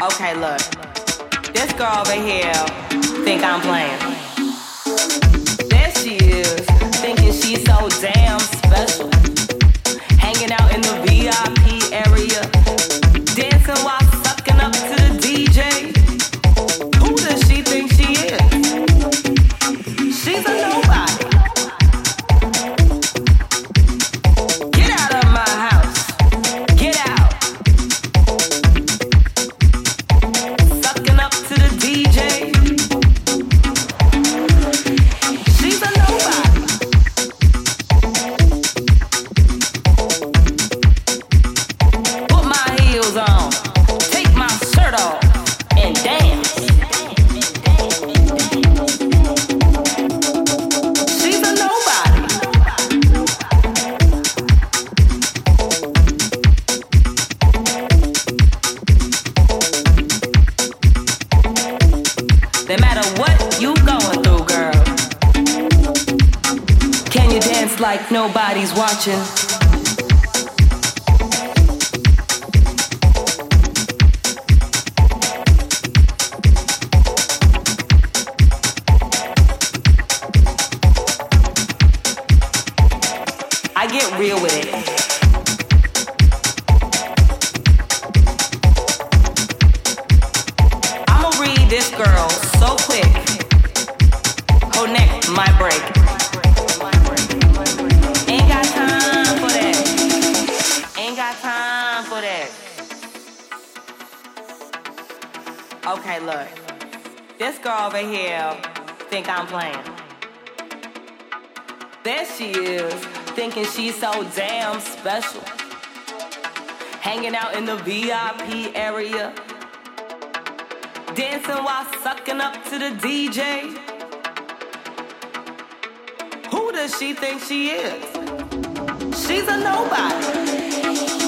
look. This girl over here think I'm playing. Like nobody's watching? I get real with it. This girl so quick. Neck might break. Okay, look. This girl over here think I'm playing. There she is, thinking she's so damn special. Hanging out in the VIP area dancing while sucking up to the DJ. Who does she think she is? She's a nobody.